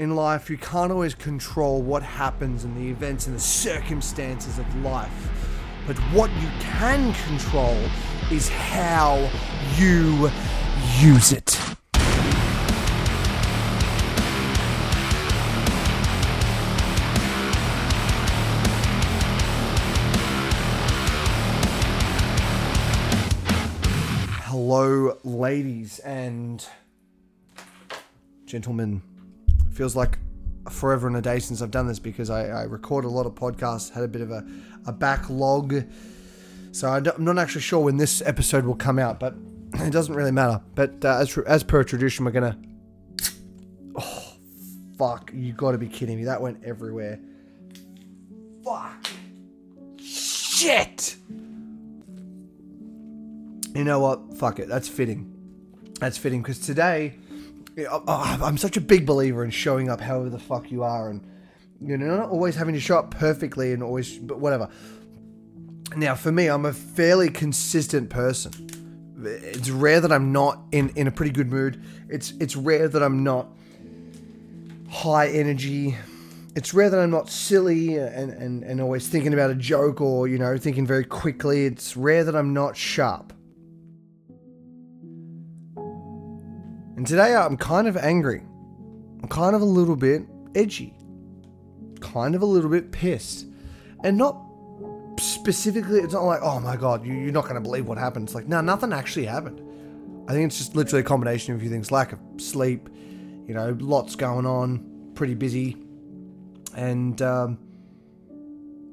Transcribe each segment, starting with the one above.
in life, you can't always control what happens in the events and the circumstances of life. But what you can control is how you use it. Hello, ladies and gentlemen. Feels like forever and a day since I've done this because I, I record a lot of podcasts, had a bit of a, a backlog. So I am not actually sure when this episode will come out, but it doesn't really matter. But uh, as, as per tradition, we're going to. Oh, fuck. You got to be kidding me. That went everywhere. Fuck. Shit. You know what? Fuck it. That's fitting. That's fitting because today Oh, I'm such a big believer in showing up however the fuck you are, and you know, not always having to show up perfectly and always, but whatever. Now, for me, I'm a fairly consistent person. It's rare that I'm not in, in a pretty good mood. It's it's rare that I'm not high energy. It's rare that I'm not silly and, and, and always thinking about a joke or, you know, thinking very quickly. It's rare that I'm not sharp. And today I'm kind of angry. I'm kind of a little bit edgy. Kind of a little bit pissed. And not specifically, it's not like, oh my god, you, are not going to believe what happened. It's like, no, nothing actually happened. I think it's just literally a combination of a few things lack of sleep, you know, lots going on, pretty busy, and um,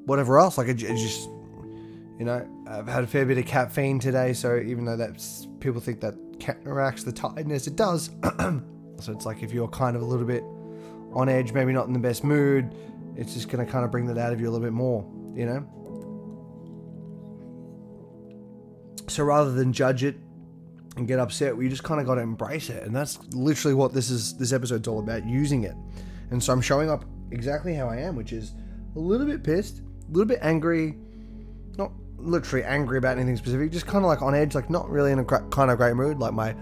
whatever else. Like, it, it just, you know, I've had a fair bit of caffeine today, so even though that's people think that counteracts the tiredness, it does. so it's like if you're kind of a little bit on edge, maybe not in the best mood, it's just going to kind of bring that out of you a little bit more, you know? So rather than judge it and get upset, we just kind of got to embrace it. And that's literally what this is this episode's all about, using it. And so I'm showing up exactly how I am, which is a little bit pissed, a little bit angry, not literally angry about anything specific, just kind of like on edge, like not really in a gra- kind of great mood. Like my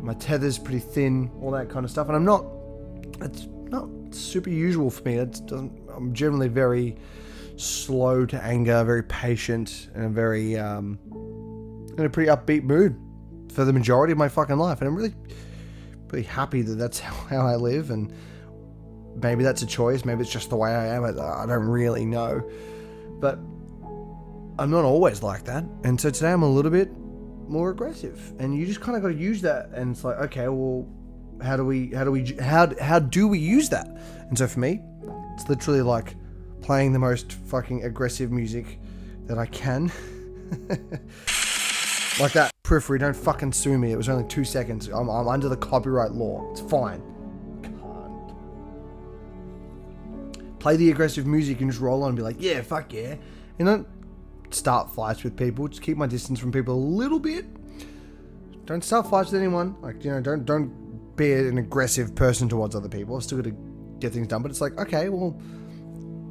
my tether's pretty thin, all that kind of stuff, and I'm not. It's not super usual for me. Doesn't. I'm generally very slow to anger, very patient, and very um, in a pretty upbeat mood for the majority of my fucking life, and I'm really pretty happy that that's how, how I live and. Maybe that's a choice. Maybe it's just the way I am. I don't really know. But I'm not always like that. And so today I'm a little bit more aggressive. And you just kind of got to use that. And it's like, okay, well, how do we, how do we, how, how do we use that? And so for me, it's literally like playing the most fucking aggressive music that I can. like that. Periphery, don't fucking sue me. It was only two seconds. I'm, I'm under the copyright law. It's fine. Play the aggressive music and just roll on and be like, yeah, fuck yeah. You know, start fights with people. Just keep my distance from people a little bit. Don't start fights with anyone. Like you know, don't don't be an aggressive person towards other people. I still got to get things done. But it's like, okay, well,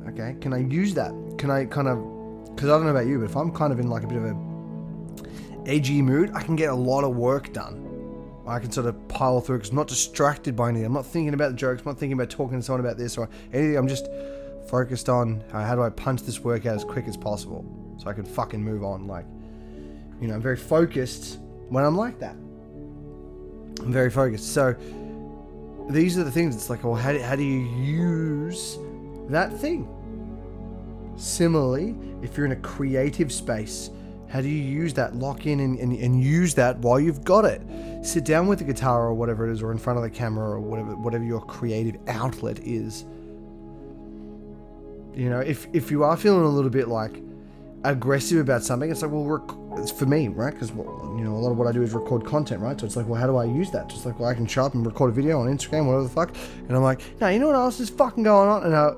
okay, can I use that? Can I kind of? Because I don't know about you, but if I'm kind of in like a bit of a edgy mood, I can get a lot of work done. I can sort of pile through because I'm not distracted by anything. I'm not thinking about the jokes. I'm not thinking about talking to someone about this or anything. I'm just focused on uh, how do I punch this work out as quick as possible so I can fucking move on. Like, you know, I'm very focused when I'm like that. I'm very focused. So these are the things. It's like, well, how do, how do you use that thing? Similarly, if you're in a creative space, how do you use that? Lock in and, and, and use that while you've got it. Sit down with the guitar or whatever it is, or in front of the camera or whatever whatever your creative outlet is. You know, if if you are feeling a little bit like aggressive about something, it's like, well, rec- it's for me, right? Because you know, a lot of what I do is record content, right? So it's like, well, how do I use that? Just like, well, I can show up and record a video on Instagram, whatever the fuck, and I'm like, no, you know what else is fucking going on? And I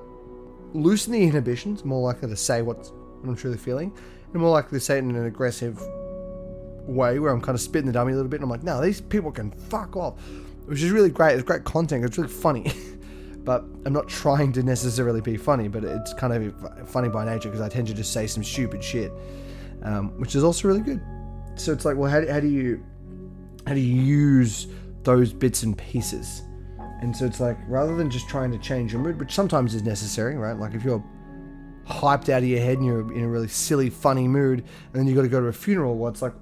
loosen the inhibitions, more likely to say what I'm truly feeling, and more likely to say it in an aggressive way where I'm kind of spitting the dummy a little bit, and I'm like, no, these people can fuck off, which is really great. It's great content. It's really funny. but I'm not trying to necessarily be funny, but it's kind of funny by nature because I tend to just say some stupid shit, um, which is also really good. So it's like, well, how, how do you how do you use those bits and pieces? And so it's like rather than just trying to change your mood, which sometimes is necessary, right? Like if you're hyped out of your head and you're in a really silly, funny mood, and then you got to go to a funeral, well, it's like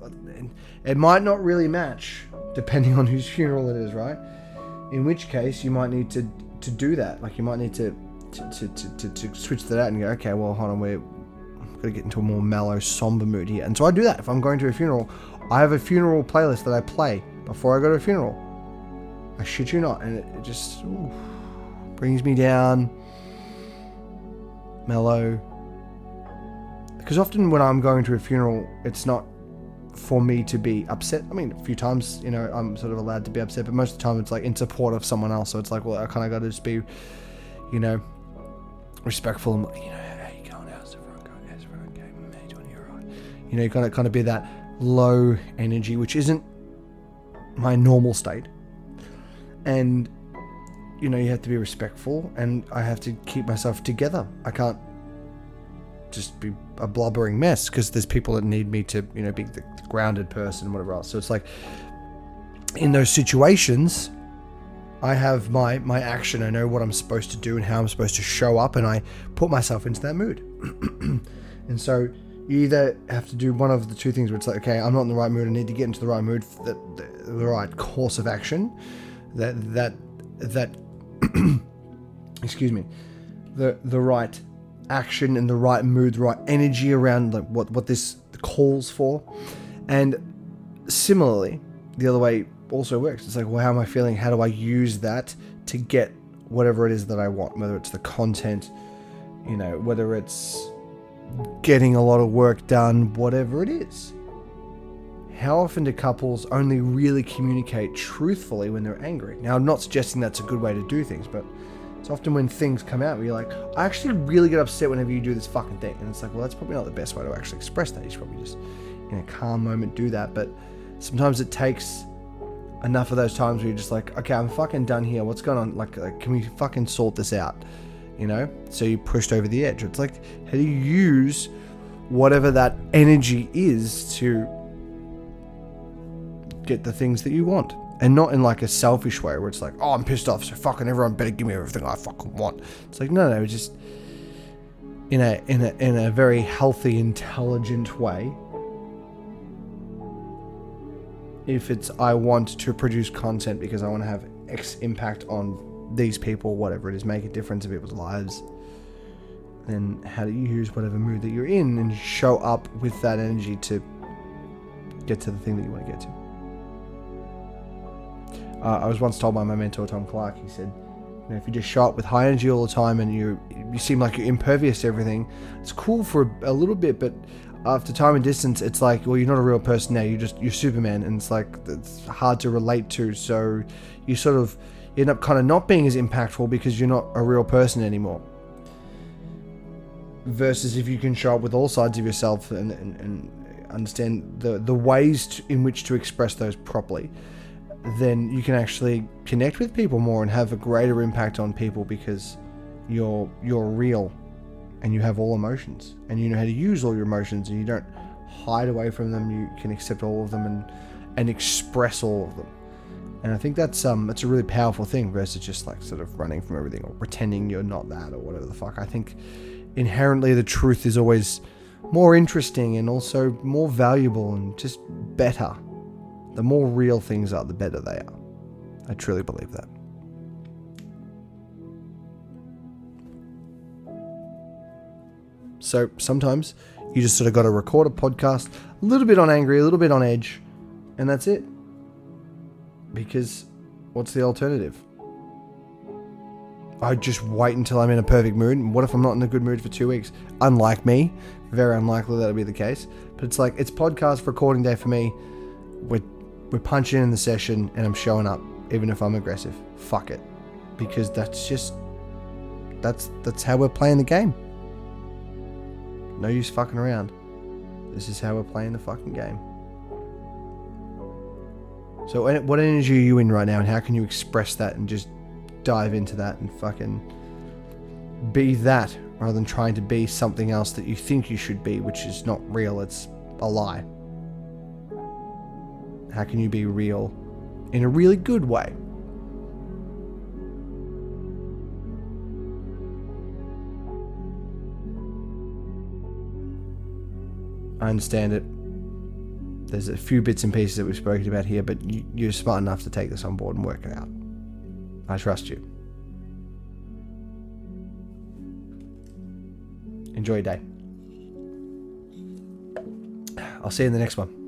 it might not really match depending on whose funeral it is, right? In which case, you might need to to do that. Like you might need to to, to, to, to switch that out and go, okay, well, hold on, we're going to get into a more mellow, somber mood here. And so I do that. If I'm going to a funeral, I have a funeral playlist that I play before I go to a funeral. I shit you not, and it, it just ooh, brings me down, mellow. Because often when I'm going to a funeral, it's not for me to be upset. I mean, a few times, you know, I'm sort of allowed to be upset, but most of the time it's like in support of someone else. So it's like, well, I kind of got to just be, you know, respectful. And, you know, you going? How's everyone going? How's everyone going? How you doing? You? You know, you kind of kind of be that low energy, which isn't my normal state. And you know, you have to be respectful, and I have to keep myself together. I can't just be a blubbering mess because there's people that need me to, you know, be the grounded person, whatever else. So it's like in those situations, I have my my action. I know what I'm supposed to do and how I'm supposed to show up, and I put myself into that mood. and so you either have to do one of the two things where it's like, okay, I'm not in the right mood. I need to get into the right mood, the, the, the right course of action, that that that excuse me, the the right action and the right mood, right energy around like what what this calls for, and similarly, the other way also works. It's like, well, how am I feeling? How do I use that to get whatever it is that I want? Whether it's the content, you know, whether it's getting a lot of work done, whatever it is. How often do couples only really communicate truthfully when they're angry? Now, I'm not suggesting that's a good way to do things, but it's often when things come out where you're like, I actually really get upset whenever you do this fucking thing. And it's like, well, that's probably not the best way to actually express that. You should probably just, in a calm moment, do that. But sometimes it takes enough of those times where you're just like, okay, I'm fucking done here. What's going on? Like, like can we fucking sort this out? You know? So you pushed over the edge. It's like, how do you use whatever that energy is to get the things that you want? And not in like a selfish way where it's like, oh, I'm pissed off, so fucking everyone better give me everything I fucking want. It's like, no, no, just in a in a in a very healthy, intelligent way if it's I want to produce content because I want to have X impact on these people, whatever it is, make a difference in people's lives, then how do you use whatever mood that you're in and show up with that energy to get to the thing that you want to get to? Uh, I was once told by my mentor Tom Clark. He said, you know, if you just show up with high energy all the time and you you seem like you're impervious to everything, it's cool for a, a little bit, but after time and distance, it's like, well, you're not a real person now. You're just you're Superman, and it's like it's hard to relate to. So you sort of you end up kind of not being as impactful because you're not a real person anymore. Versus if you can show up with all sides of yourself and, and, and understand the the ways to, in which to express those properly, then you can actually connect with people more and have a greater impact on people because you're you're real and you have all emotions and you know how to use all your emotions and you don't hide away from them. You can accept all of them and and express all of them. And i think that's um that's a really powerful thing versus just like sort of running from everything or pretending you're not that or whatever the fuck. I think inherently the truth is always more interesting and also more valuable and just better the more real things are the better they are i truly believe that So sometimes you just sort of got to record a podcast a little bit on angry, a little bit on edge, and that's it. Because what's the alternative? I just wait until I'm in a perfect mood. And what if I'm not in a good mood for two weeks? Unlike me, very unlikely that'll be the case. But it's like it's podcast recording day for me. We're we're punching in the session and I'm showing up, even if I'm aggressive. Fuck it, because that's just that's that's how we're playing the game. No use fucking around. This is how we're playing the fucking game. So, what energy are you in right now, and how can you express that and just dive into that and fucking be that rather than trying to be something else that you think you should be, which is not real, it's a lie? How can you be real in a really good way? I understand it. There's a few bits and pieces that we've spoken about here, but you're smart enough to take this on board and work it out. I trust you. Enjoy your day. I'll see you in the next one.